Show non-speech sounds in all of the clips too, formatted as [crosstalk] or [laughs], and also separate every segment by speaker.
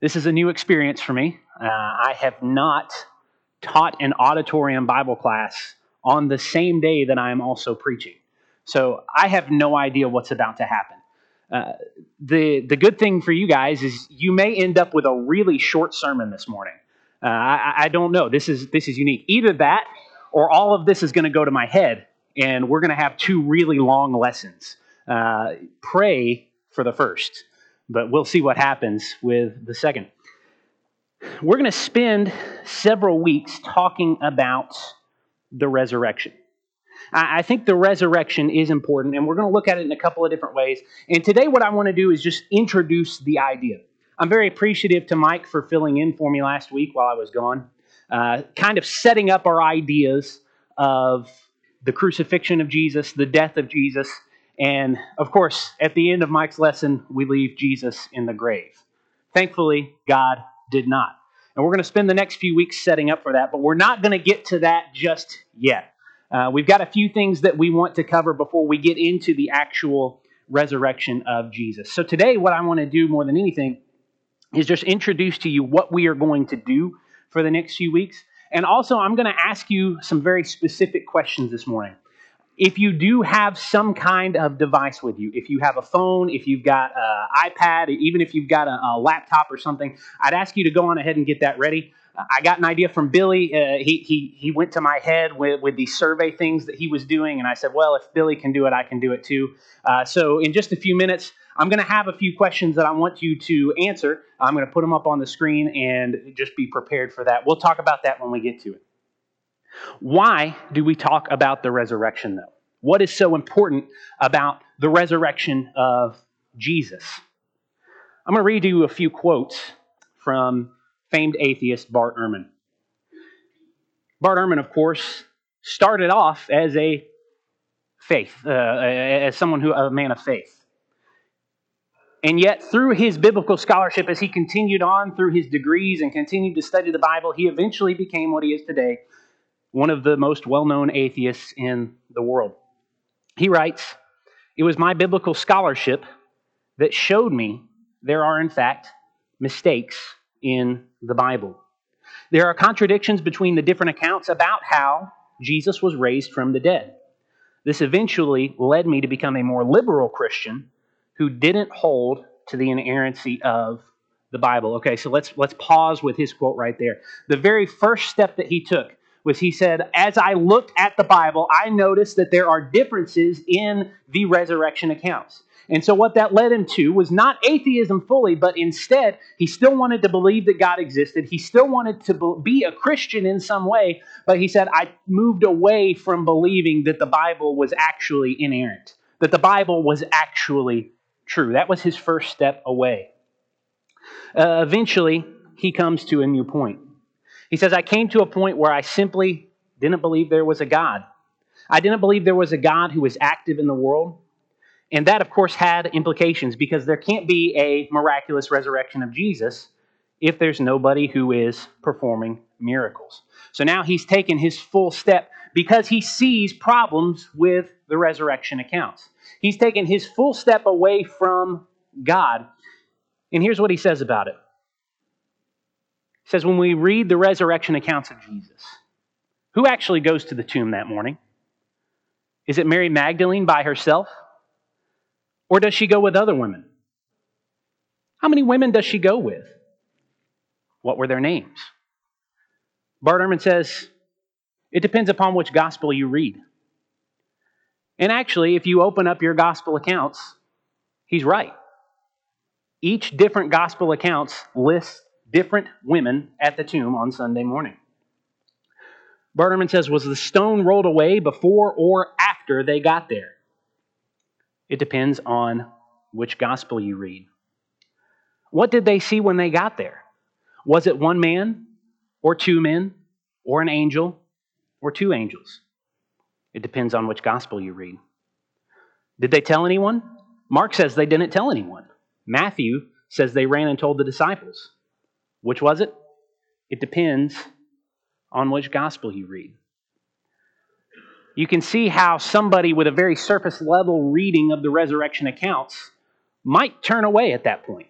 Speaker 1: This is a new experience for me. Uh, I have not taught an auditorium Bible class on the same day that I am also preaching. So I have no idea what's about to happen. Uh, the, the good thing for you guys is you may end up with a really short sermon this morning. Uh, I, I don't know. This is, this is unique. Either that or all of this is going to go to my head and we're going to have two really long lessons. Uh, pray for the first, but we'll see what happens with the second. We're going to spend several weeks talking about the resurrection. I think the resurrection is important, and we're going to look at it in a couple of different ways. And today, what I want to do is just introduce the idea. I'm very appreciative to Mike for filling in for me last week while I was gone, uh, kind of setting up our ideas of the crucifixion of Jesus, the death of Jesus, and of course, at the end of Mike's lesson, we leave Jesus in the grave. Thankfully, God did not. And we're going to spend the next few weeks setting up for that, but we're not going to get to that just yet. Uh, we've got a few things that we want to cover before we get into the actual resurrection of Jesus. So, today, what I want to do more than anything is just introduce to you what we are going to do for the next few weeks. And also, I'm going to ask you some very specific questions this morning. If you do have some kind of device with you, if you have a phone, if you've got an iPad, even if you've got a, a laptop or something, I'd ask you to go on ahead and get that ready. I got an idea from Billy. Uh, he, he, he went to my head with, with these survey things that he was doing, and I said, Well, if Billy can do it, I can do it too. Uh, so, in just a few minutes, I'm going to have a few questions that I want you to answer. I'm going to put them up on the screen and just be prepared for that. We'll talk about that when we get to it. Why do we talk about the resurrection, though? What is so important about the resurrection of Jesus? I'm going to read you a few quotes from famed atheist Bart Ehrman. Bart Ehrman, of course, started off as a faith, uh, as someone who, a man of faith. And yet, through his biblical scholarship, as he continued on through his degrees and continued to study the Bible, he eventually became what he is today, one of the most well known atheists in the world. He writes, It was my biblical scholarship that showed me there are, in fact, mistakes in the Bible. There are contradictions between the different accounts about how Jesus was raised from the dead. This eventually led me to become a more liberal Christian who didn't hold to the inerrancy of the Bible. Okay, so let's let's pause with his quote right there. The very first step that he took was he said, As I looked at the Bible, I noticed that there are differences in the resurrection accounts. And so, what that led him to was not atheism fully, but instead, he still wanted to believe that God existed. He still wanted to be a Christian in some way, but he said, I moved away from believing that the Bible was actually inerrant, that the Bible was actually true. That was his first step away. Uh, eventually, he comes to a new point. He says, I came to a point where I simply didn't believe there was a God. I didn't believe there was a God who was active in the world. And that, of course, had implications because there can't be a miraculous resurrection of Jesus if there's nobody who is performing miracles. So now he's taken his full step because he sees problems with the resurrection accounts. He's taken his full step away from God. And here's what he says about it. Says, when we read the resurrection accounts of Jesus, who actually goes to the tomb that morning? Is it Mary Magdalene by herself? Or does she go with other women? How many women does she go with? What were their names? Bart Ehrman says it depends upon which gospel you read. And actually, if you open up your gospel accounts, he's right. Each different gospel accounts lists different women at the tomb on Sunday morning. Bart Ehrman says, Was the stone rolled away before or after they got there? It depends on which gospel you read. What did they see when they got there? Was it one man, or two men, or an angel, or two angels? It depends on which gospel you read. Did they tell anyone? Mark says they didn't tell anyone. Matthew says they ran and told the disciples. Which was it? It depends on which gospel you read. You can see how somebody with a very surface level reading of the resurrection accounts might turn away at that point.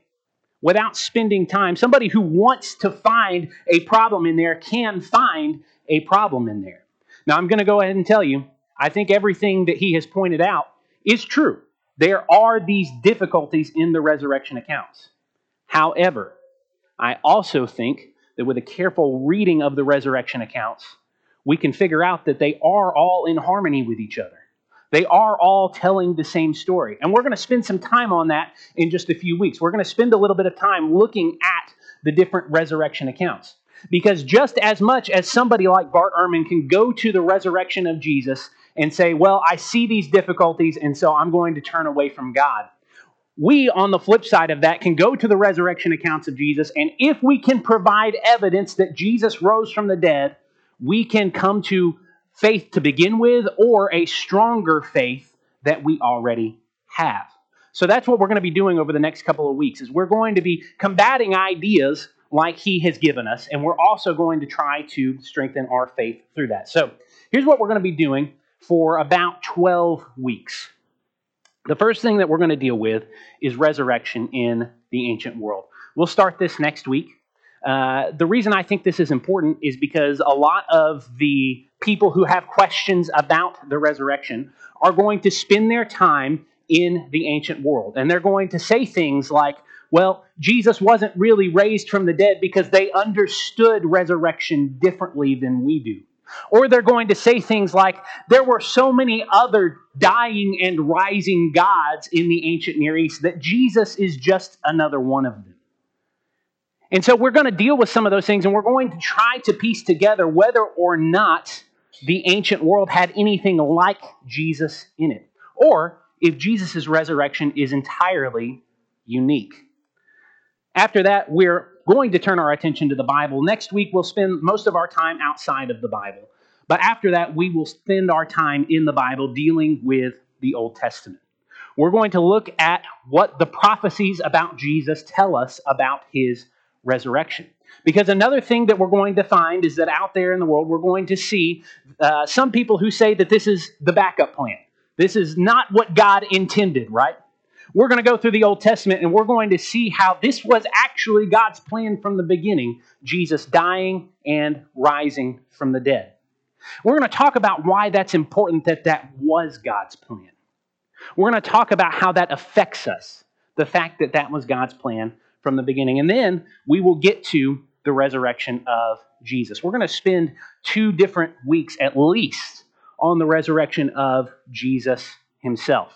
Speaker 1: without spending time. Somebody who wants to find a problem in there can find a problem in there. Now, I'm going to go ahead and tell you, I think everything that he has pointed out is true. There are these difficulties in the resurrection accounts. However, I also think that with a careful reading of the resurrection accounts, we can figure out that they are all in harmony with each other. They are all telling the same story. And we're going to spend some time on that in just a few weeks. We're going to spend a little bit of time looking at the different resurrection accounts. Because just as much as somebody like Bart Ehrman can go to the resurrection of Jesus and say, Well, I see these difficulties, and so I'm going to turn away from God. We, on the flip side of that, can go to the resurrection accounts of Jesus, and if we can provide evidence that Jesus rose from the dead, we can come to faith to begin with or a stronger faith that we already have. So that's what we're going to be doing over the next couple of weeks is we're going to be combating ideas like he has given us and we're also going to try to strengthen our faith through that. So, here's what we're going to be doing for about 12 weeks. The first thing that we're going to deal with is resurrection in the ancient world. We'll start this next week. Uh, the reason I think this is important is because a lot of the people who have questions about the resurrection are going to spend their time in the ancient world. And they're going to say things like, well, Jesus wasn't really raised from the dead because they understood resurrection differently than we do. Or they're going to say things like, there were so many other dying and rising gods in the ancient Near East that Jesus is just another one of them. And so we're going to deal with some of those things and we're going to try to piece together whether or not the ancient world had anything like Jesus in it, or if Jesus' resurrection is entirely unique. After that, we're going to turn our attention to the Bible. Next week, we'll spend most of our time outside of the Bible. But after that, we will spend our time in the Bible dealing with the Old Testament. We're going to look at what the prophecies about Jesus tell us about his resurrection. Because another thing that we're going to find is that out there in the world, we're going to see uh, some people who say that this is the backup plan. This is not what God intended, right? We're going to go through the Old Testament and we're going to see how this was actually God's plan from the beginning Jesus dying and rising from the dead. We're going to talk about why that's important that that was God's plan. We're going to talk about how that affects us, the fact that that was God's plan from the beginning. And then we will get to the resurrection of Jesus. We're going to spend two different weeks at least on the resurrection of Jesus himself.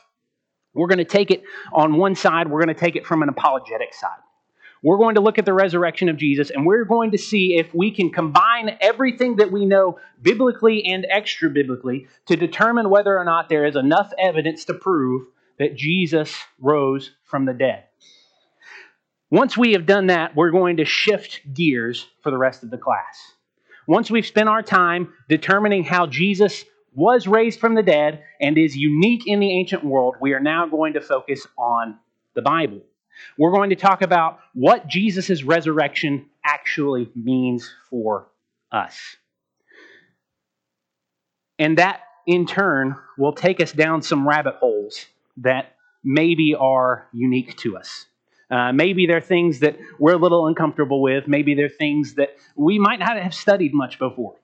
Speaker 1: We're going to take it on one side, we're going to take it from an apologetic side. We're going to look at the resurrection of Jesus and we're going to see if we can combine everything that we know biblically and extra biblically to determine whether or not there is enough evidence to prove that Jesus rose from the dead. Once we have done that, we're going to shift gears for the rest of the class. Once we've spent our time determining how Jesus was raised from the dead and is unique in the ancient world, we are now going to focus on the Bible. We're going to talk about what Jesus' resurrection actually means for us. And that, in turn, will take us down some rabbit holes that maybe are unique to us. Uh, maybe they're things that we're a little uncomfortable with. Maybe they're things that we might not have studied much before.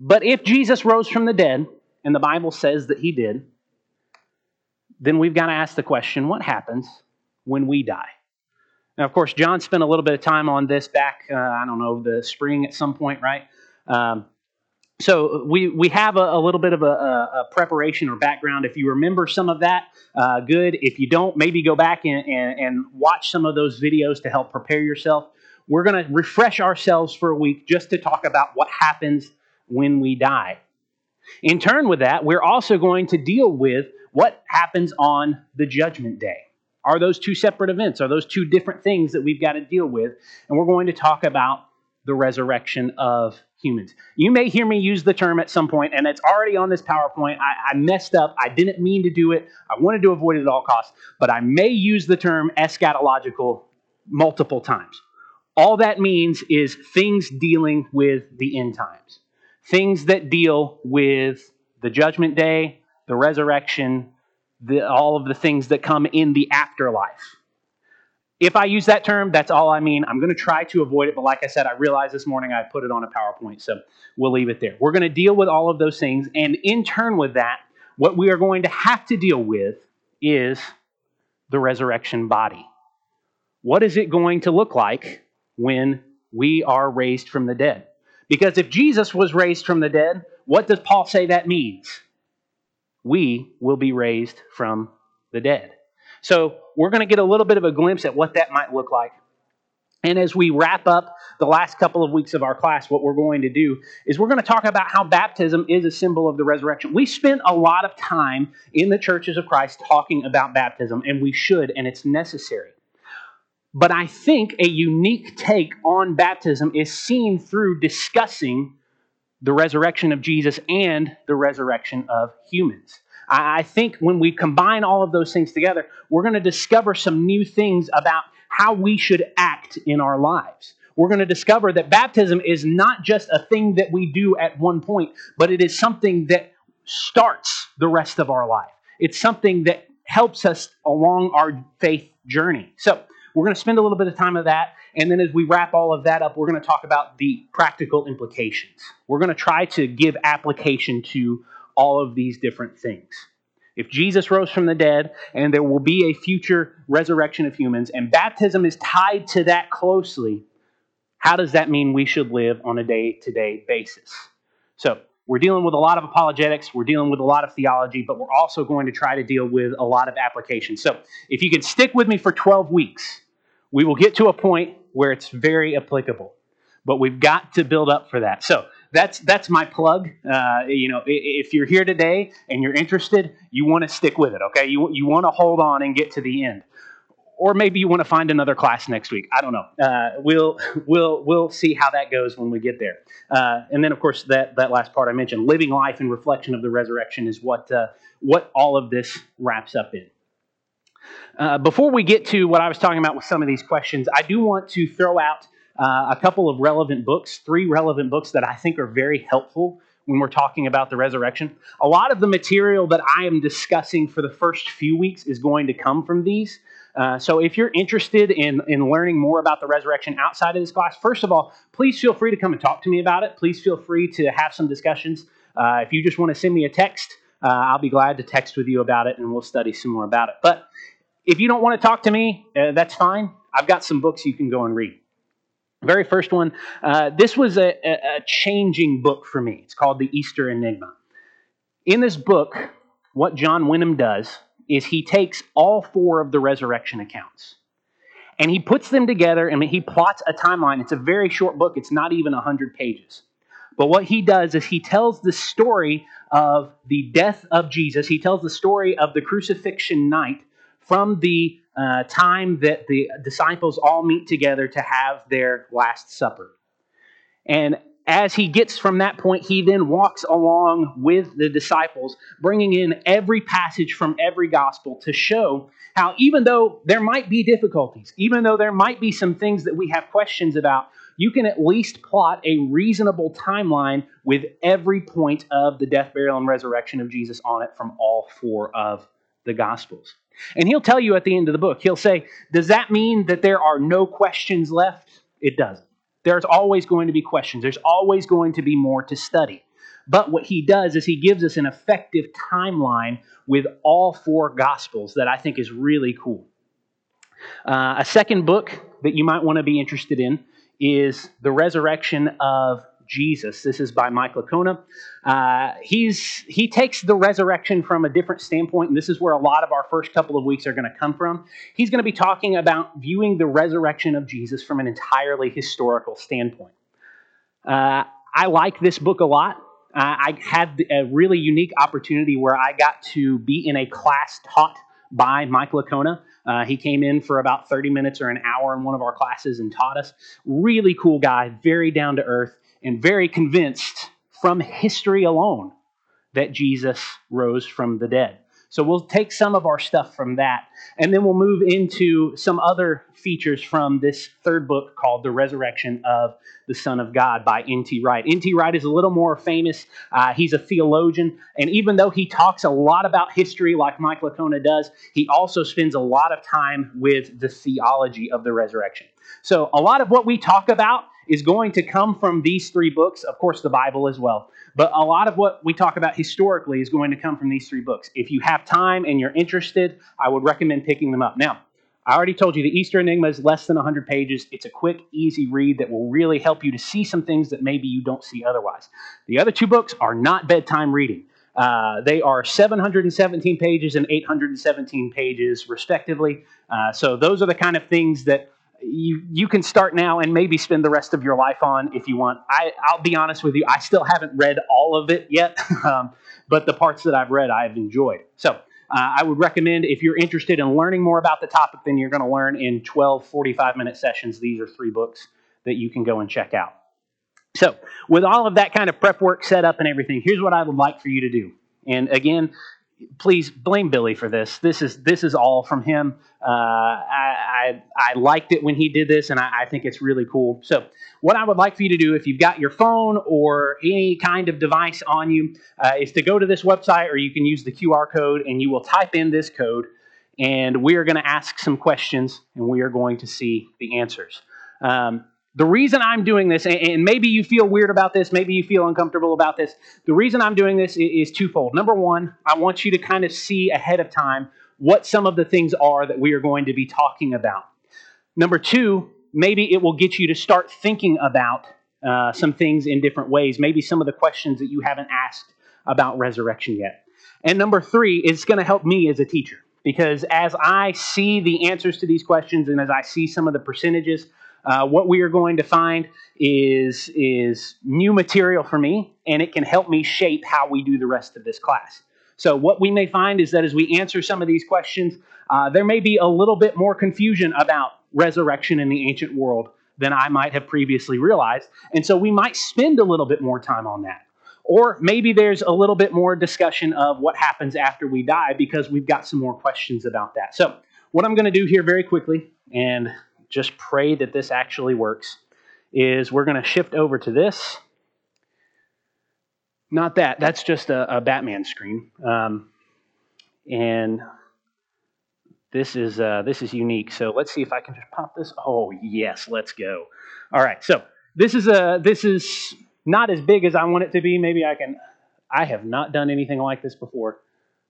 Speaker 1: But if Jesus rose from the dead, and the Bible says that he did, then we've got to ask the question what happens when we die? Now, of course, John spent a little bit of time on this back, uh, I don't know, the spring at some point, right? Um, so we, we have a, a little bit of a, a, preparation or background. If you remember some of that, uh, good. If you don't, maybe go back and, and, and watch some of those videos to help prepare yourself. We're going to refresh ourselves for a week just to talk about what happens when we die. In turn with that, we're also going to deal with what happens on the judgment day. Are those two separate events? Are those two different things that we've got to deal with? And we're going to talk about the resurrection of humans. You may hear me use the term at some point, and it's already on this PowerPoint. I, I, messed up. I didn't mean to do it. I wanted to avoid it at all costs, but I may use the term eschatological multiple times. All that means is things dealing with the end times, things that deal with the judgment day, the resurrection, the, all of the things that come in the afterlife If I use that term, that's all I mean. I'm going to try to avoid it, but like I said, I realized this morning I put it on a PowerPoint, so we'll leave it there. We're going to deal with all of those things, and in turn with that, what we are going to have to deal with is the resurrection body. What is it going to look like when we are raised from the dead? Because if Jesus was raised from the dead, what does Paul say that means? We will be raised from the dead. So we're going to get a little bit of a glimpse at what that might look like. And as we wrap up the last couple of weeks of our class, what we're going to do is we're going to talk about how baptism is a symbol of the resurrection. We spent a lot of time in the churches of Christ talking about baptism, and we should, and it's necessary. But I think a unique take on baptism is seen through discussing the resurrection of Jesus and the resurrection of humans. I think when we combine all of those things together, we're going to discover some new things about how we should act in our lives. We're going to discover that baptism is not just a thing that we do at one point, but it is something that starts the rest of our life. It's something that helps us along our faith journey. So, we're going to spend a little bit of time of that. And then as we wrap all of that up, we're going to talk about the practical implications. We're going to try to give application to all of these different things. If Jesus rose from the dead and there will be a future resurrection of humans, and baptism is tied to that closely, how does that mean we should live on a day to day basis? So, we're dealing with a lot of apologetics, we're dealing with a lot of theology, but we're also going to try to deal with a lot of application. So, if you can stick with me for 12 weeks, we will get to a point where it's very applicable. But we've got to build up for that. So, that's that's my plug. Uh, you know, if you're here today and you're interested, you want to stick with it. Okay, you you want to hold on and get to the end, or maybe you want to find another class next week. I don't know. Uh, we'll we'll we'll see how that goes when we get there. Uh, and then, of course, that that last part I mentioned, living life in reflection of the resurrection, is what uh, what all of this wraps up in. Uh, before we get to what I was talking about with some of these questions, I do want to throw out uh, a couple of relevant books, three relevant books that I think are very helpful when we're talking about the resurrection. A lot of the material that I am discussing for the first few weeks is going to come from these. Uh, so if you're interested in, in learning more about the resurrection outside of this class, first of all, please feel free to come and talk to me about it. Please feel free to have some discussions. Uh, if you just want to send me a text, uh, I'll be glad to text with you about it and we'll study some more about it. But if you don't want to talk to me, uh, that's fine. I've got some books you can go and read. Very first one, uh, this was a, a changing book for me. It's called The Easter Enigma. In this book, what John Wenham does is he takes all four of the resurrection accounts and he puts them together and he plots a timeline. It's a very short book, it's not even 100 pages. But what he does is he tells the story of the death of Jesus, he tells the story of the crucifixion night from the uh, time that the disciples all meet together to have their Last Supper. And as he gets from that point, he then walks along with the disciples, bringing in every passage from every gospel to show how, even though there might be difficulties, even though there might be some things that we have questions about, you can at least plot a reasonable timeline with every point of the death, burial, and resurrection of Jesus on it from all four of the gospels. And he'll tell you at the end of the book, he'll say, Does that mean that there are no questions left? It doesn't. There's always going to be questions, there's always going to be more to study. But what he does is he gives us an effective timeline with all four gospels that I think is really cool. Uh, a second book that you might want to be interested in is The Resurrection of Jesus. This is by Mike Licona. Uh, he's, he takes the resurrection from a different standpoint, and this is where a lot of our first couple of weeks are going to come from. He's going to be talking about viewing the resurrection of Jesus from an entirely historical standpoint. Uh, I like this book a lot. Uh, I had a really unique opportunity where I got to be in a class taught by Mike Licona. Uh, he came in for about 30 minutes or an hour in one of our classes and taught us. Really cool guy, very down to earth and very convinced from history alone that Jesus rose from the dead. So we'll take some of our stuff from that, and then we'll move into some other features from this third book called The Resurrection of the Son of God by N.T. Wright. N.T. Wright is a little more famous. Uh, he's a theologian, and even though he talks a lot about history like Mike Licona does, he also spends a lot of time with the theology of the resurrection. So a lot of what we talk about is going to come from these three books, of course, the Bible as well. But a lot of what we talk about historically is going to come from these three books. If you have time and you're interested, I would recommend picking them up. Now, I already told you the Easter Enigma is less than 100 pages. It's a quick, easy read that will really help you to see some things that maybe you don't see otherwise. The other two books are not bedtime reading. Uh, they are 717 pages and 817 pages, respectively. Uh, so, those are the kind of things that you you can start now and maybe spend the rest of your life on if you want. I I'll be honest with you, I still haven't read all of it yet, [laughs] um, but the parts that I've read I've enjoyed. So uh, I would recommend if you're interested in learning more about the topic than you're going to learn in 12 45 minute sessions. These are three books that you can go and check out. So with all of that kind of prep work set up and everything, here's what I would like for you to do. And again, please blame Billy for this. This is this is all from him. Uh, I, I, I liked it when he did this, and I, I, think it's really cool. So, what I would like for you to do, if you've got your phone or any kind of device on you, uh, is to go to this website, or you can use the QR code, and you will type in this code, and we are going to ask some questions, and we are going to see the answers. Um, the reason I'm doing this, and maybe you feel weird about this, maybe you feel uncomfortable about this, the reason I'm doing this is twofold. Number one, I want you to kind of see ahead of time what some of the things are that we are going to be talking about. Number two, maybe it will get you to start thinking about uh, some things in different ways, maybe some of the questions that you haven't asked about resurrection yet. And number three, it's going to help me as a teacher because as I see the answers to these questions and as I see some of the percentages, uh, what we are going to find is, is new material for me, and it can help me shape how we do the rest of this class. So, what we may find is that as we answer some of these questions, uh, there may be a little bit more confusion about resurrection in the ancient world than I might have previously realized. And so, we might spend a little bit more time on that. Or maybe there's a little bit more discussion of what happens after we die because we've got some more questions about that. So, what I'm going to do here very quickly, and just pray that this actually works, is we're going to shift over to this. Not that, that's just a, a Batman screen. Um, and this is uh, this is unique. So let's see if I can just pop this. Oh yes, let's go. All right, so this is a this is not as big as I want it to be. Maybe I can. I have not done anything like this before,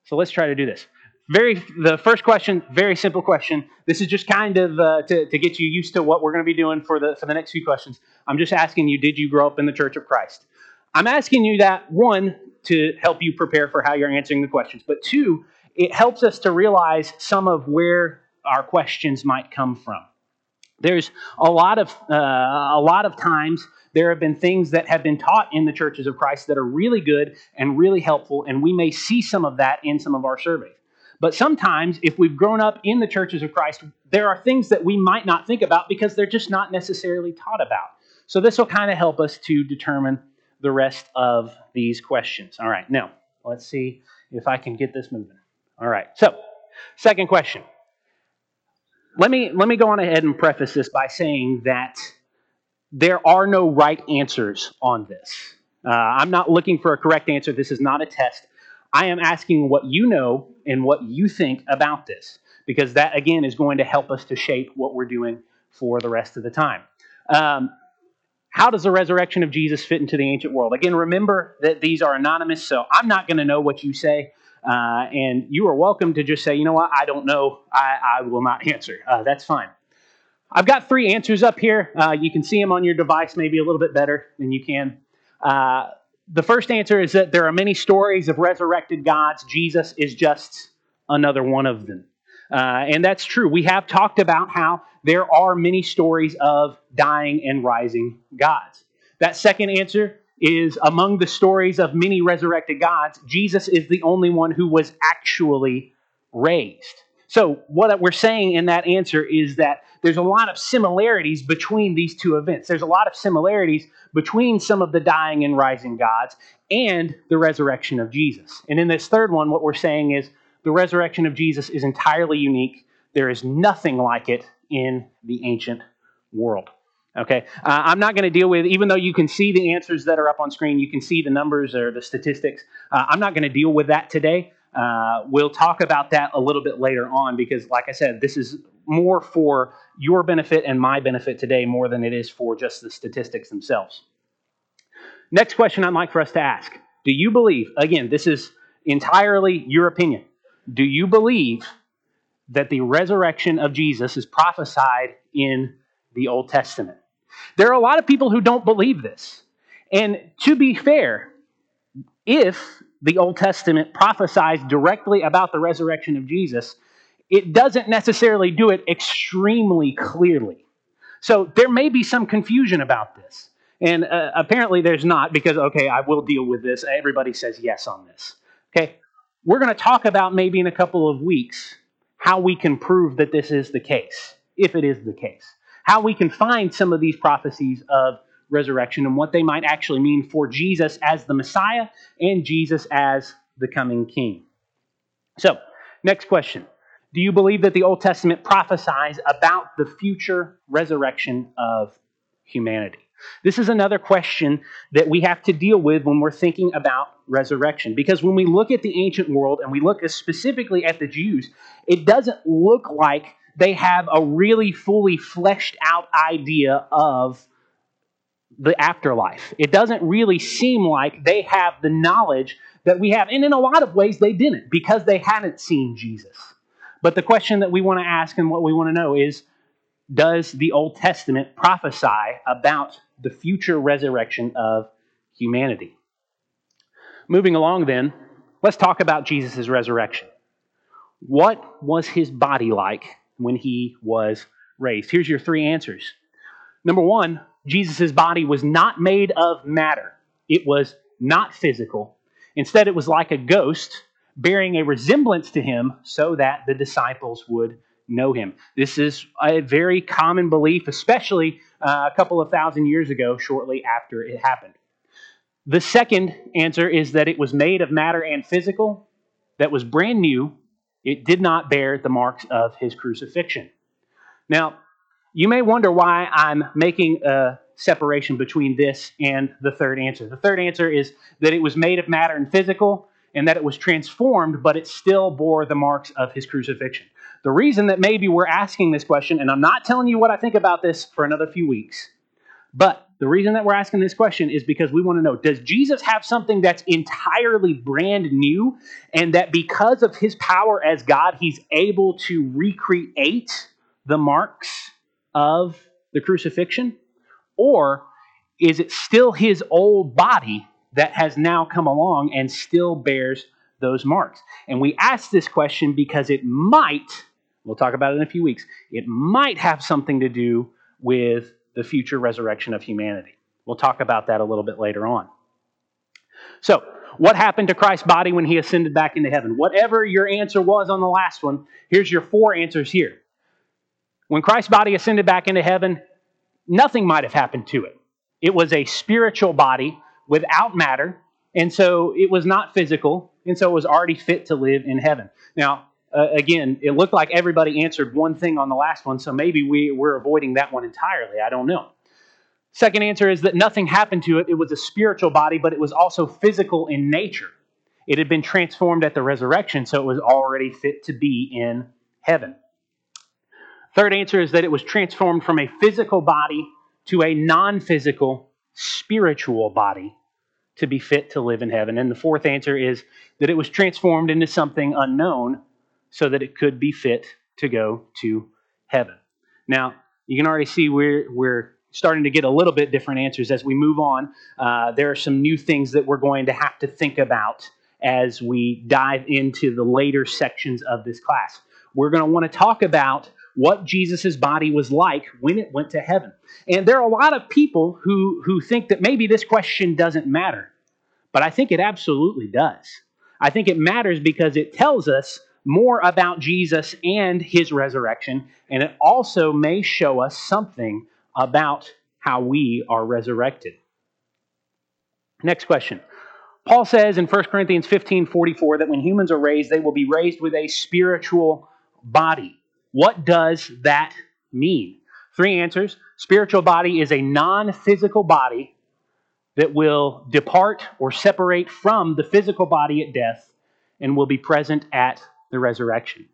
Speaker 1: so let's try to do this. Very, the first question, very simple question. This is just kind of uh, to, to get you used to what we're going to be doing for the, for the next few questions. I'm just asking you, did you grow up in the Church of Christ? I'm asking you that, one, to help you prepare for how you're answering the questions, but two, it helps us to realize some of where our questions might come from. There's a lot of, uh, a lot of times there have been things that have been taught in the churches of Christ that are really good and really helpful, and we may see some of that in some of our surveys. But sometimes, if we've grown up in the churches of Christ, there are things that we might not think about because they're just not necessarily taught about. So, this will kind of help us to determine the rest of these questions. All right, now let's see if I can get this moving. All right, so second question. Let me, let me go on ahead and preface this by saying that there are no right answers on this. Uh, I'm not looking for a correct answer. This is not a test. I am asking what you know and what you think about this, because that, again, is going to help us to shape what we're doing for the rest of the time. Um, how does the resurrection of Jesus fit into the ancient world? Again, remember that these are anonymous, so I'm not going to know what you say. Uh, and you are welcome to just say, you know what, I don't know, I, I will not [laughs] answer. Uh, that's fine. I've got three answers up here. Uh, you can see them on your device maybe a little bit better than you can. The first answer is that there are many stories of resurrected gods. Jesus is just another one of them. Uh, and that's true. We have talked about how there are many stories of dying and rising gods. That second answer is among the stories of many resurrected gods, Jesus is the only one who was actually raised. So, what we're saying in that answer is that there's a lot of similarities between these two events. There's a lot of similarities between some of the dying and rising gods and the resurrection of Jesus. And in this third one, what we're saying is the resurrection of Jesus is entirely unique. There is nothing like it in the ancient world. Okay, uh, I'm not going to deal with, even though you can see the answers that are up on screen, you can see the numbers or the statistics. Uh, I'm not going to deal with that today. Uh, we'll talk about that a little bit later on because, like I said, this is more for your benefit and my benefit today more than it is for just the statistics themselves. Next question I'd like for us to ask Do you believe, again, this is entirely your opinion, do you believe that the resurrection of Jesus is prophesied in the Old Testament? There are a lot of people who don't believe this. And to be fair, if the Old Testament prophesies directly about the resurrection of Jesus, it doesn't necessarily do it extremely clearly. So there may be some confusion about this. And uh, apparently there's not because, okay, I will deal with this. Everybody says yes on this. Okay? We're going to talk about maybe in a couple of weeks how we can prove that this is the case, if it is the case how we can find some of these prophecies of resurrection and what they might actually mean for Jesus as the Messiah and Jesus as the coming King. So, next question. Do you believe that the Old Testament prophesies about the future resurrection of humanity? This is another question that we have to deal with when we're thinking about resurrection. Because when we look at the ancient world and we look specifically at the Jews, it doesn't look like they have a really fully fleshed out idea of the afterlife. It doesn't really seem like they have the knowledge that we have. And in a lot of ways, they didn't because they hadn't seen Jesus. But the question that we want to ask and what we want to know is Does the Old Testament prophesy about the future resurrection of humanity? Moving along, then, let's talk about Jesus' resurrection. What was his body like when he was raised? Here's your three answers. Number one, Jesus' body was not made of matter, it was not physical. Instead, it was like a ghost bearing a resemblance to him so that the disciples would know him. This is a very common belief, especially uh, a couple of thousand years ago, shortly after it happened. The second answer is that it was made of matter and physical, that was brand new, it did not bear the marks of his crucifixion. Now, you may wonder why I'm making a separation between this and the third answer. The third answer is that it was made of matter and physical, and that it was transformed, but it still bore the marks of his crucifixion. The reason that maybe we're asking this question, and I'm not telling you what I think about this for another few weeks, but the reason that we're asking this question is because we want to know does Jesus have something that's entirely brand new and that because of his power as God, he's able to recreate the marks of the crucifixion? Or is it still his old body that has now come along and still bears those marks? And we ask this question because it might, we'll talk about it in a few weeks, it might have something to do with the future resurrection of humanity. We'll talk about that a little bit later on. So, what happened to Christ's body when he ascended back into heaven? Whatever your answer was on the last one, here's your four answers here. When Christ's body ascended back into heaven, nothing might have happened to it. It was a spiritual body without matter, and so it was not physical, and so it was already fit to live in heaven. Now, uh, again, it looked like everybody answered one thing on the last one, so maybe we, we're avoiding that one entirely. I don't know. Second answer is that nothing happened to it. It was a spiritual body, but it was also physical in nature. It had been transformed at the resurrection, so it was already fit to be in heaven. Third answer is that it was transformed from a physical body to a non physical spiritual body to be fit to live in heaven. And the fourth answer is that it was transformed into something unknown so that it could be fit to go to heaven. Now, you can already see we're, we're starting to get a little bit different answers as we move on. Uh, there are some new things that we're going to have to think about as we dive into the later sections of this class. We're going to want to talk about what Jesus' body was like when it went to heaven. And there are a lot of people who, who think that maybe this question doesn't matter, but I think it absolutely does. I think it matters because it tells us more about Jesus and his resurrection, and it also may show us something about how we are resurrected. Next question Paul says in 1 Corinthians 15 44 that when humans are raised, they will be raised with a spiritual body. What does that mean? Three answers. Spiritual body is a non physical body that will depart or separate from the physical body at death and will be present at the resurrection.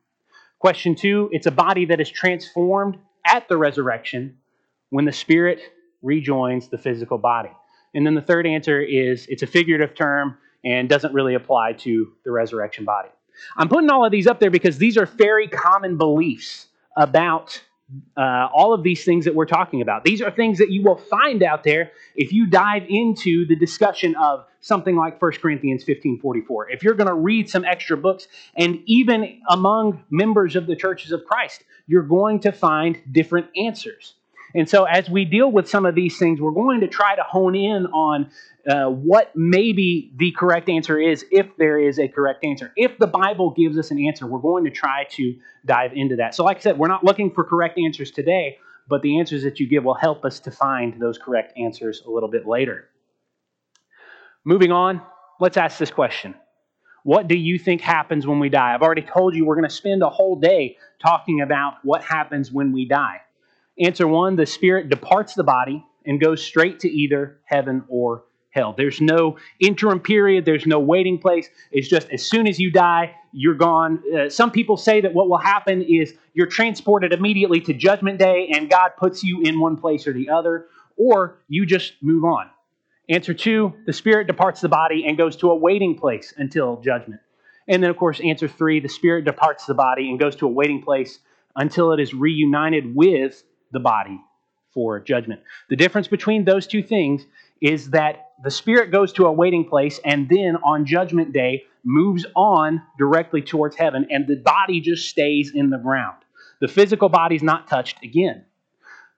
Speaker 1: Question two, it's a body that is transformed at the resurrection when the spirit rejoins the physical body. And then the third answer is it's a figurative term and doesn't really apply to the resurrection body. I'm putting all of these up there because these are very common beliefs about uh, all of these things that we're talking about. These are things that you will find out there if you dive into the discussion of something like 1 Corinthians 15 44. If you're going to read some extra books, and even among members of the churches of Christ, you're going to find different answers. And so, as we deal with some of these things, we're going to try to hone in on uh, what maybe the correct answer is, if there is a correct answer. If the Bible gives us an answer, we're going to try to dive into that. So, like I said, we're not looking for correct answers today, but the answers that you give will help us to find those correct answers a little bit later. Moving on, let's ask this question. What do you think happens when we die? I've already told you we're going to spend a whole day talking about what happens when we die. Answer one the spirit departs the body and goes straight to either heaven or hell. There's no interim period, there's no waiting place. It's just as soon as you die, you're gone. Uh, some people say that what will happen is you're transported immediately to Judgment Day and God puts you in one place or the other, or you just move on. Answer two the spirit departs the body and goes to a waiting place until judgment. And then, of course, answer three the spirit departs the body and goes to a waiting place until it is reunited with the body for judgment. The difference between those two things is that the spirit goes to a waiting place and then on judgment day moves on directly towards heaven and the body just stays in the ground. The physical body is not touched again.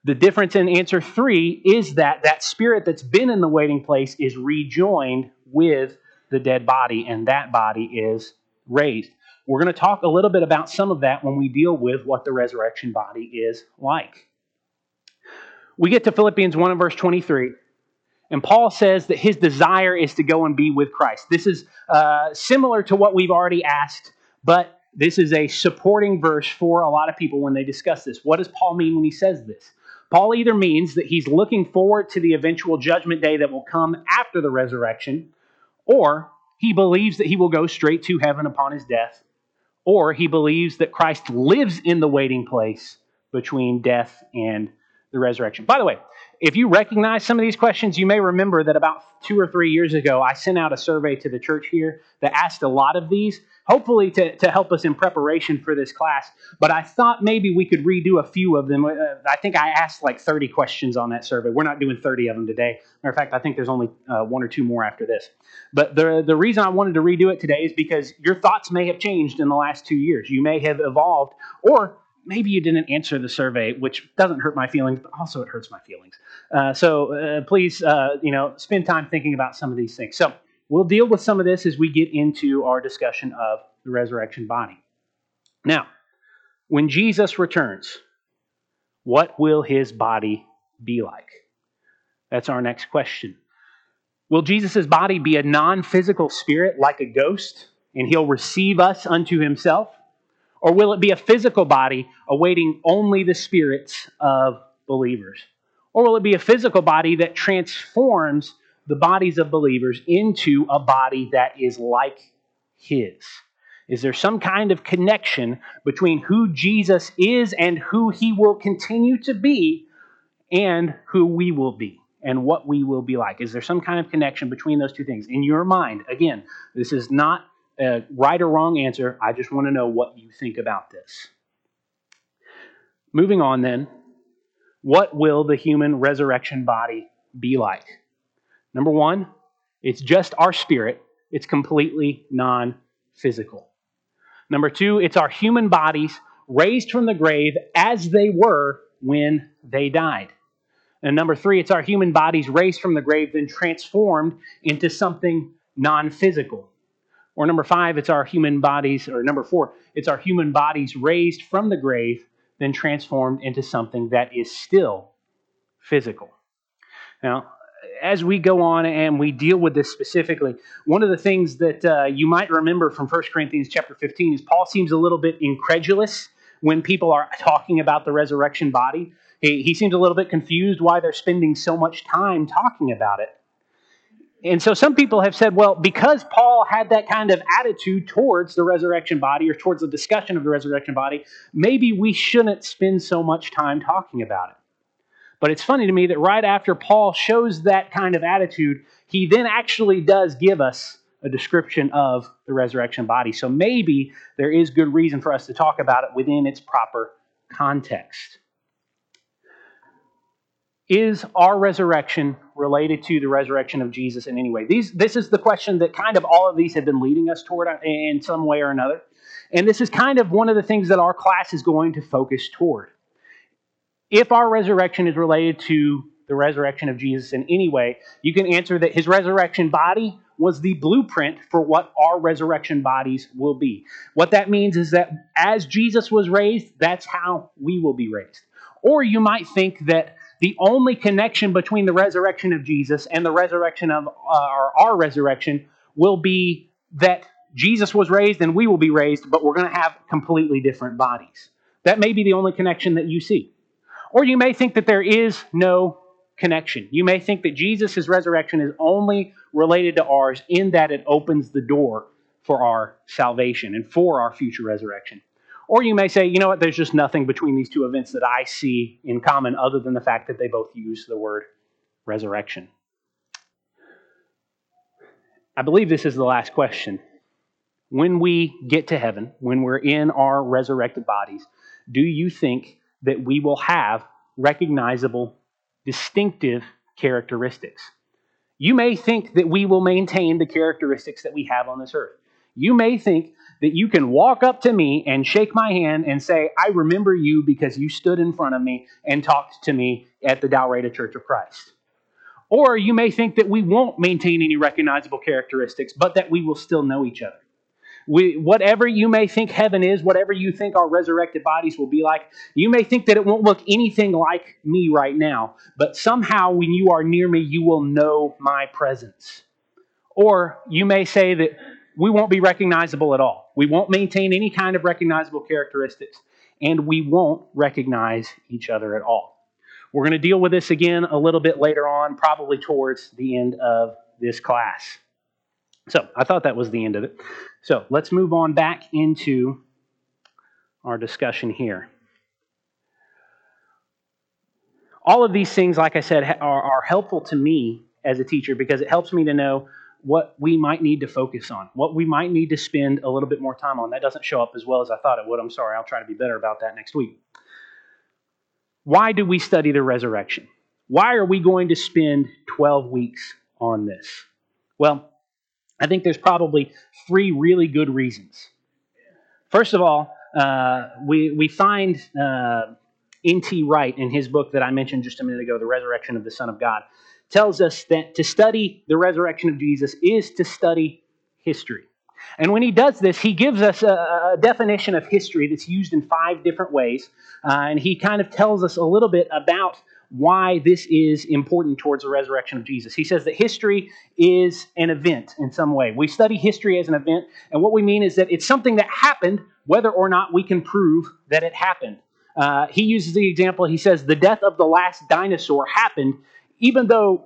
Speaker 1: The difference in answer 3 is that that spirit that's been in the waiting place is rejoined with the dead body and that body is raised. We're going to talk a little bit about some of that when we deal with what the resurrection body is like we get to Philippians 1 and verse 23, and Paul says that his desire is to go and be with Christ. This is uh, similar to what we've already asked, but this is a supporting verse for a lot of people when they discuss this. What does Paul mean when he says this? Paul either means that he's looking forward to the eventual judgment day that will come after the resurrection, or he believes that he will go straight to heaven upon his death, or he believes that Christ lives in the waiting place between death and the resurrection. By the way, if you recognize some of these questions, you may remember that about two or three years ago, I sent out a survey to the church here that asked a lot of these, hopefully to, to help us in preparation for this class. But I thought maybe we could redo a few of them. Uh, I think I asked like 30 questions on that survey. We're not doing 30 of them today. Matter of fact, I think there's only uh, one or two more after this. But the, the reason I wanted to redo it today is because your thoughts may have changed in the last two years. You may have evolved, or maybe you didn't answer the survey, which doesn't hurt my feelings, but also it hurts my feelings. Uh, so uh, please, uh, you know, spend time thinking about some of these things. So we'll deal with some of this as we get into our discussion of the resurrection body. Now, when Jesus returns, what will his body be like? That's our next question. Will Jesus' body be a non physical spirit like a ghost, and he'll receive us unto himself? Or will it be a physical body awaiting only the spirits of believers? Or will it be a physical body that transforms the bodies of believers into a body that is like his? Is there some kind of connection between who Jesus is and who he will continue to be and who we will be and what we will be like? Is there some kind of connection between those two things? In your mind, again, this is not a right or wrong answer. I just want to know what you think about this. Moving on, then, what will the human resurrection body be like? Number one, it's just our spirit, it's completely non physical. Number two, it's our human bodies raised from the grave as they were when they died. And number three, it's our human bodies raised from the grave, then transformed into something non physical. Or number five, it's our human bodies, or number four, it's our human bodies raised from the grave, then transformed into something that is still physical. Now, as we go on and we deal with this specifically, one of the things that uh, you might remember from 1 Corinthians chapter 15 is Paul seems a little bit incredulous when people are talking about the resurrection body. He, he seems a little bit confused why they're spending so much time talking about it. And so some people have said, well, because Paul had that kind of attitude towards the resurrection body or towards the discussion of the resurrection body, maybe we shouldn't spend so much time talking about it. But it's funny to me that right after Paul shows that kind of attitude, he then actually does give us a description of the resurrection body. So maybe there is good reason for us to talk about it within its proper context. Is our resurrection related to the resurrection of Jesus in any way? These, this is the question that kind of all of these have been leading us toward in some way or another. And this is kind of one of the things that our class is going to focus toward. If our resurrection is related to the resurrection of Jesus in any way, you can answer that his resurrection body was the blueprint for what our resurrection bodies will be. What that means is that as Jesus was raised, that's how we will be raised. Or you might think that the only connection between the resurrection of Jesus and the resurrection of uh, or our resurrection will be that Jesus was raised and we will be raised, but we're going to have completely different bodies. That may be the only connection that you see. Or you may think that there is no connection. You may think that Jesus' resurrection is only related to ours in that it opens the door for our salvation and for our future resurrection. Or you may say, you know what, there's just nothing between these two events that I see in common other than the fact that they both use the word resurrection. I believe this is the last question. When we get to heaven, when we're in our resurrected bodies, do you think that we will have recognizable, distinctive characteristics? You may think that we will maintain the characteristics that we have on this earth. You may think that you can walk up to me and shake my hand and say, I remember you because you stood in front of me and talked to me at the Dalraida Church of Christ. Or you may think that we won't maintain any recognizable characteristics, but that we will still know each other. We, whatever you may think heaven is, whatever you think our resurrected bodies will be like, you may think that it won't look anything like me right now, but somehow when you are near me, you will know my presence. Or you may say that we won't be recognizable at all. We won't maintain any kind of recognizable characteristics, and we won't recognize each other at all. We're going to deal with this again a little bit later on, probably towards the end of this class. So I thought that was the end of it. So let's move on back into our discussion here. All of these things, like I said, are, are helpful to me as a teacher because it helps me to know what we might need to focus on, what we might need to spend a little bit more time on. That doesn't show up as well as I thought it would. I'm sorry. I'll try to be better about that next week. Why do we study the resurrection? Why are we going to spend 12 weeks on this? Well, I think there's probably three really good reasons. First of all, uh, we, we find uh, N.T. Wright in his book that I mentioned just a minute ago, The Resurrection of the Son of God tells us that to study the resurrection of Jesus is to study history. And when he does this, he gives us a, a definition of history that's used in five different ways. Uh, and he kind of tells us a little bit about why this is important towards the resurrection of Jesus. He says that history is an event in some way. We study history as an event, and what we mean is that it's something that happened, whether or not we can prove that it happened. Uh, he uses the example, he says, the death of the last dinosaur happened, even though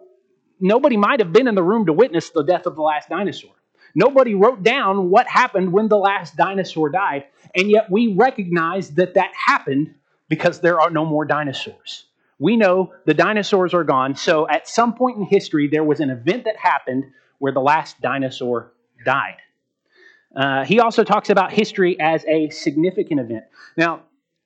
Speaker 1: nobody might have been in the room to witness the death of the last dinosaur. Nobody wrote down what happened when the last dinosaur died, and yet we recognize that that happened because there are no more dinosaurs. We know the dinosaurs are gone, so at some point in history, there was an event that happened where the last dinosaur died. Uh, he also talks about history as a significant event. Now,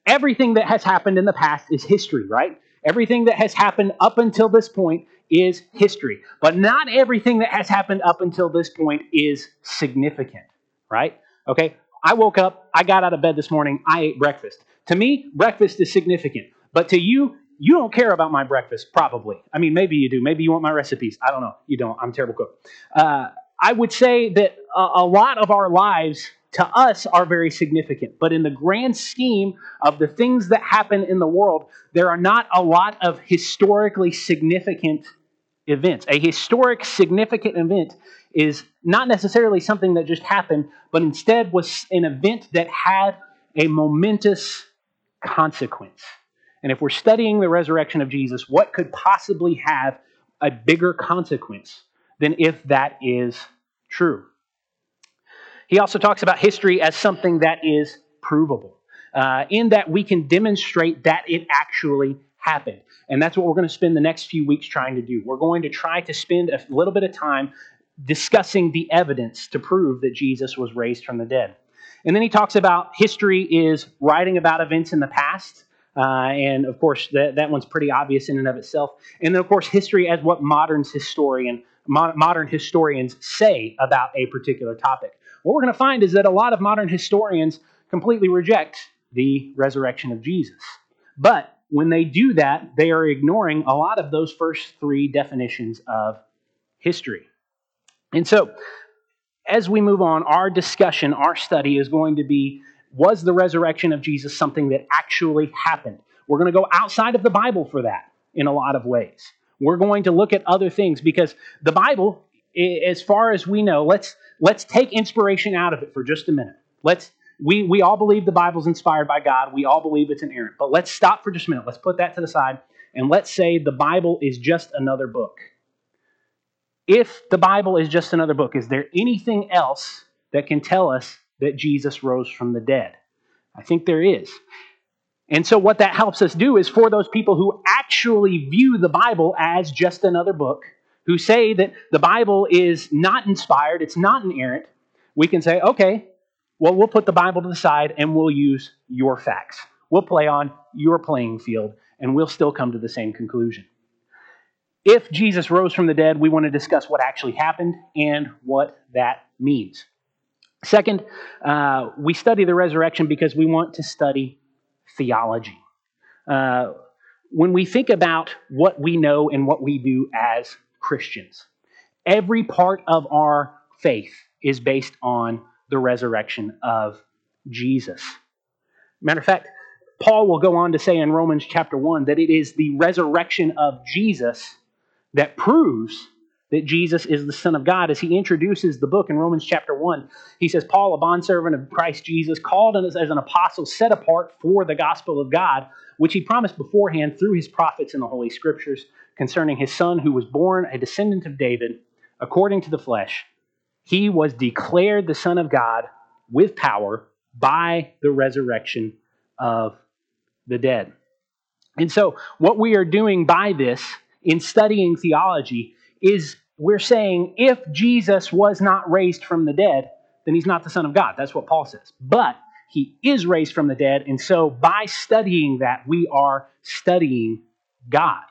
Speaker 1: everything that has happened in the past is history, right? Everything that has happened up until this point is history. But not everything that has happened up until this point is significant, right? Okay, I woke up, I got out of bed this morning, I ate breakfast. To me, breakfast is significant. But to you, you don't care about my breakfast, probably. I mean, maybe you do. Maybe you want my recipes. I don't know. You don't. I'm terrible cook. Uh, I would say that a, a lot of our lives to us are very significant. But in the grand scheme of the things that happen in the world, there are not a lot of historically significant events. A historic, significant event is not necessarily something that just happened, but instead was an event that had a momentous consequence. And if we're studying the resurrection of Jesus, what could possibly have a bigger consequence than if that is true? He also talks about history as something that is provable, uh, in that we can demonstrate that it actually happened. And that's what we're going to spend the next few weeks trying to do. We're going to try to spend a little bit of time discussing the evidence to prove that Jesus was raised from the dead. And then he talks about history is writing about events in the past. Uh, and of course, that, that one's pretty obvious in and of itself. And then, of course, history as what modern historian, mo- modern historians say about a particular topic. What we're going to find is that a lot of modern historians completely reject the resurrection of Jesus. But when they do that, they are ignoring a lot of those first three definitions of history. And so, as we move on, our discussion, our study is going to be was the resurrection of Jesus something that actually happened? We're going to go outside of the Bible for that in a lot of ways. We're going to look at other things because the Bible, as far as we know, let's let's take inspiration out of it for just a minute. Let's we we all believe the Bible's inspired by God. We all believe it's inerrant. But let's stop for just a minute. Let's put that to the side and let's say the Bible is just another book if the Bible is just another book, is there anything else that can tell us that Jesus rose from the dead? I think there is. And so, what that helps us do is for those people who actually view the Bible as just another book, who say that the Bible is not inspired, it's not inerrant, we can say, okay, well, we'll put the Bible to the side and we'll use your facts. We'll play on your playing field and we'll still come to the same conclusion. If Jesus rose from the dead, we want to discuss what actually happened and what that means. Second, uh, we study the resurrection because we want to study theology. Uh, when we think about what we know and what we do as Christians, every part of our faith is based on the resurrection of Jesus. Matter of fact, Paul will go on to say in Romans chapter 1 that it is the resurrection of Jesus that proves that Jesus is the Son of God. As he introduces the book in Romans chapter 1, he says, Paul, a bondservant of Christ Jesus, called as an apostle, set apart for the gospel of God, which he promised beforehand through his prophets in the Holy Scriptures concerning his Son, who was born a descendant of David according to the flesh. He was declared the Son of God with power by the resurrection of the dead. And so, what we are doing by this in studying theology is we're saying if Jesus was not raised from the dead, then he's not the Son of God. That's what Paul says. But he is raised from the dead, and so by studying that, we are studying God.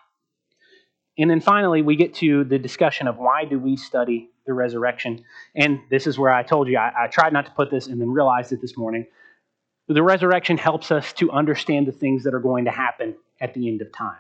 Speaker 1: And then finally, we get to the discussion of why do we study the resurrection. And this is where I told you, I, I tried not to put this and then realized it this morning. The resurrection helps us to understand the things that are going to happen at the end of time.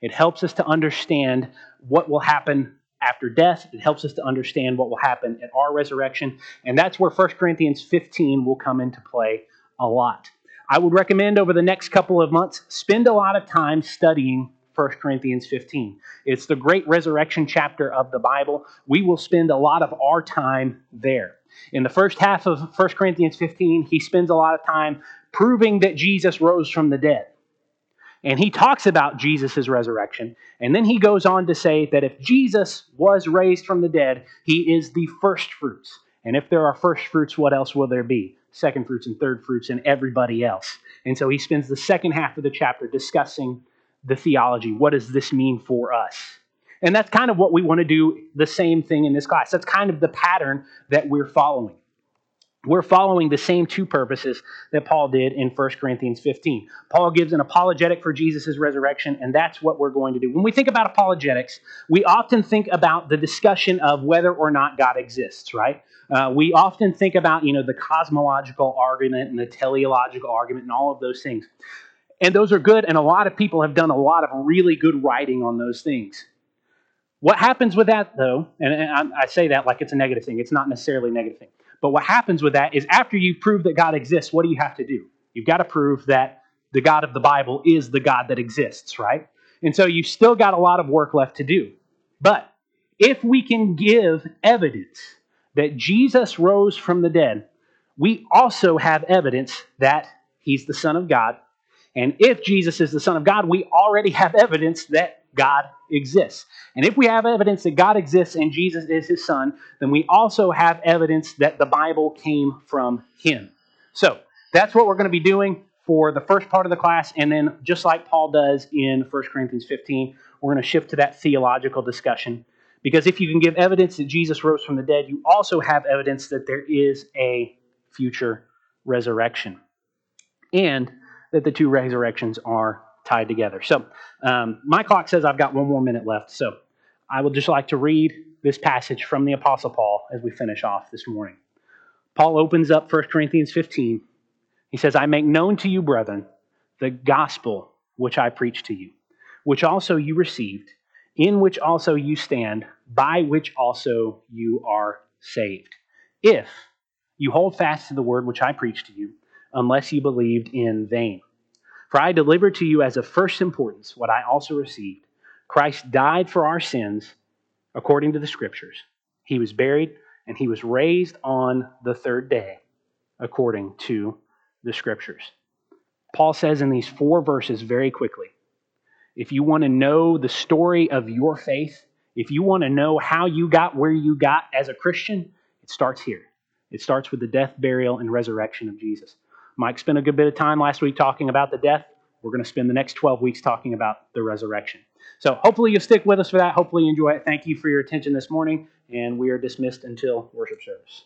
Speaker 1: It helps us to understand what will happen after death. It helps us to understand what will happen at our resurrection. And that's where 1 Corinthians 15 will come into play a lot. I would recommend over the next couple of months, spend a lot of time studying 1 Corinthians 15. It's the great resurrection chapter of the Bible. We will spend a lot of our time there. In the first half of 1 Corinthians 15, he spends a lot of time proving that Jesus rose from the dead. And he talks about Jesus' resurrection. And then he goes on to say that if Jesus was raised from the dead, he is the first fruits. And if there are first fruits, what else will there be? Second fruits and third fruits and everybody else. And so he spends the second half of the chapter discussing the theology. What does this mean for us? And that's kind of what we want to do the same thing in this class. That's kind of the pattern that we're following we're following the same two purposes that Paul did in 1 Corinthians 15. Paul gives an apologetic for Jesus' resurrection, and that's what we're going to do. When we think about apologetics, we often think about the discussion of whether or not God exists, right? Uh, we often think about, you know, the cosmological argument and the teleological argument and all of those things. And those are good, and a lot of people have done a lot of really good writing on those things. What happens with that, though, and I say that like it's a negative thing, it's not necessarily a negative thing. But what happens with that is after you prove that God exists, what do you have to do? You've got to prove that the God of the Bible is the God that exists, right? And so you've still got a lot of work left to do. But if we can give evidence that Jesus rose from the dead, we also have evidence that he's the Son of God. And if Jesus is the Son of God, we already have evidence that God exists. And if we have evidence that God exists and Jesus is his Son, then we also have evidence that the Bible came from him. So that's what we're going to be doing for the first part of the class. And then, just like Paul does in 1 Corinthians 15, we're going to shift to that theological discussion. Because if you can give evidence that Jesus rose from the dead, you also have evidence that there is a future resurrection. And that the two resurrections are tied together. So, um, my clock says I've got one more minute left. So, I would just like to read this passage from the Apostle Paul as we finish off this morning. Paul opens up 1 Corinthians 15. He says, I make known to you, brethren, the gospel which I preach to you, which also you received, in which also you stand, by which also you are saved. If you hold fast to the word which I preached to you, unless you believed in vain. For I delivered to you as of first importance what I also received. Christ died for our sins according to the Scriptures. He was buried, and he was raised on the third day according to the Scriptures. Paul says in these four verses very quickly if you want to know the story of your faith, if you want to know how you got where you got as a Christian, it starts here. It starts with the death, burial, and resurrection of Jesus. Mike spent a good bit of time last week talking about the death. We're going to spend the next 12 weeks talking about the resurrection. So hopefully you'll stick with us for that. Hopefully you enjoy it. Thank you for your attention this morning, and we are dismissed until worship service.